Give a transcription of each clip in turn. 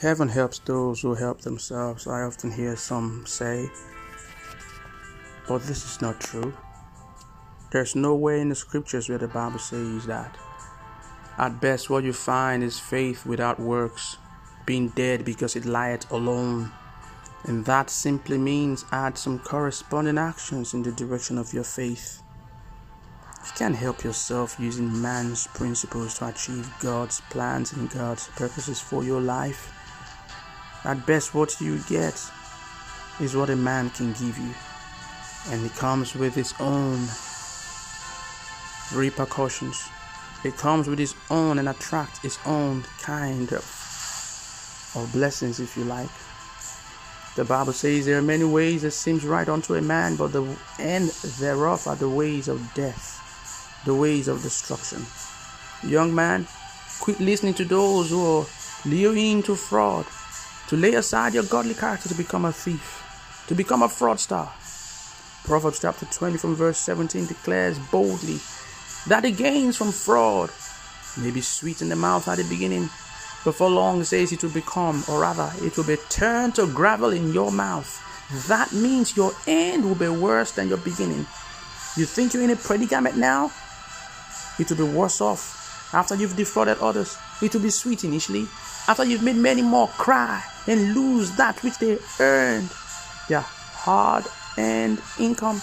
Heaven helps those who help themselves, I often hear some say. But this is not true. There's nowhere in the scriptures where the Bible says that. At best, what you find is faith without works, being dead because it lieth alone. And that simply means add some corresponding actions in the direction of your faith. You can't help yourself using man's principles to achieve God's plans and God's purposes for your life. At best, what you get is what a man can give you, and it comes with its own repercussions. It comes with its own and attracts its own kind of, of blessings, if you like. The Bible says there are many ways that seems right unto a man, but the end thereof are the ways of death, the ways of destruction. Young man, quit listening to those who are luring to fraud to lay aside your godly character to become a thief, to become a fraudster. Proverbs chapter 20 from verse 17 declares boldly that the gains from fraud may be sweet in the mouth at the beginning, but for long says it will become, or rather, it will be turned to gravel in your mouth. That means your end will be worse than your beginning. You think you're in a predicament now? It will be worse off after you've defrauded others. It will be sweet initially, after you've made many more cry and lose that which they earned, their hard earned income,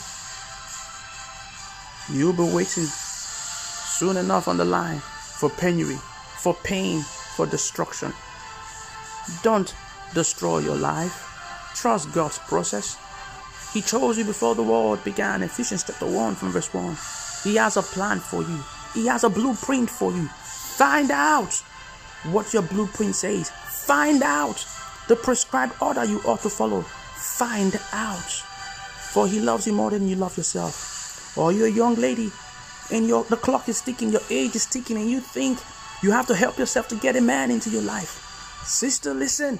you'll be waiting soon enough on the line for penury, for pain, for destruction. Don't destroy your life. Trust God's process. He chose you before the world began. Ephesians chapter 1 from verse 1. He has a plan for you. He has a blueprint for you. Find out what your blueprint says. Find out the prescribed order you ought to follow. Find out. For he loves you more than you love yourself. Or you're a young lady and your the clock is ticking, your age is ticking, and you think you have to help yourself to get a man into your life. Sister, listen.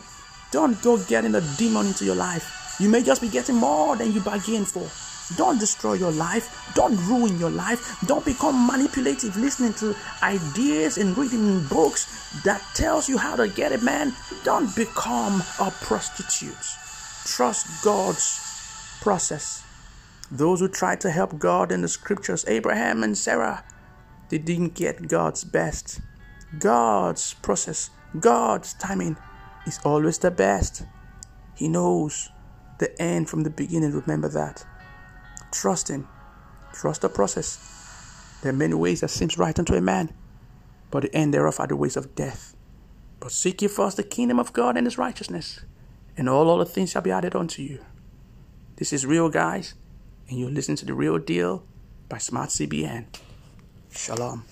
Don't go getting a demon into your life. You may just be getting more than you bargained for. Don't destroy your life. Don't ruin your life. Don't become manipulative listening to ideas and reading books that tells you how to get a man. Don't become a prostitute. Trust God's process. Those who tried to help God in the scriptures, Abraham and Sarah, they didn't get God's best. God's process, God's timing is always the best. He knows the end from the beginning. Remember that. Trust. Trust the process. There are many ways that seems right unto a man, but the end thereof are the ways of death. But seek ye first the kingdom of God and His righteousness, and all other things shall be added unto you. This is real, guys, and you listen to the real deal by Smart CBN. Shalom.